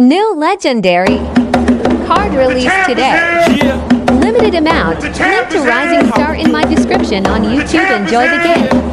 New legendary card release today. Limited amount. Link to Rising Star in my description on YouTube. Enjoy the game.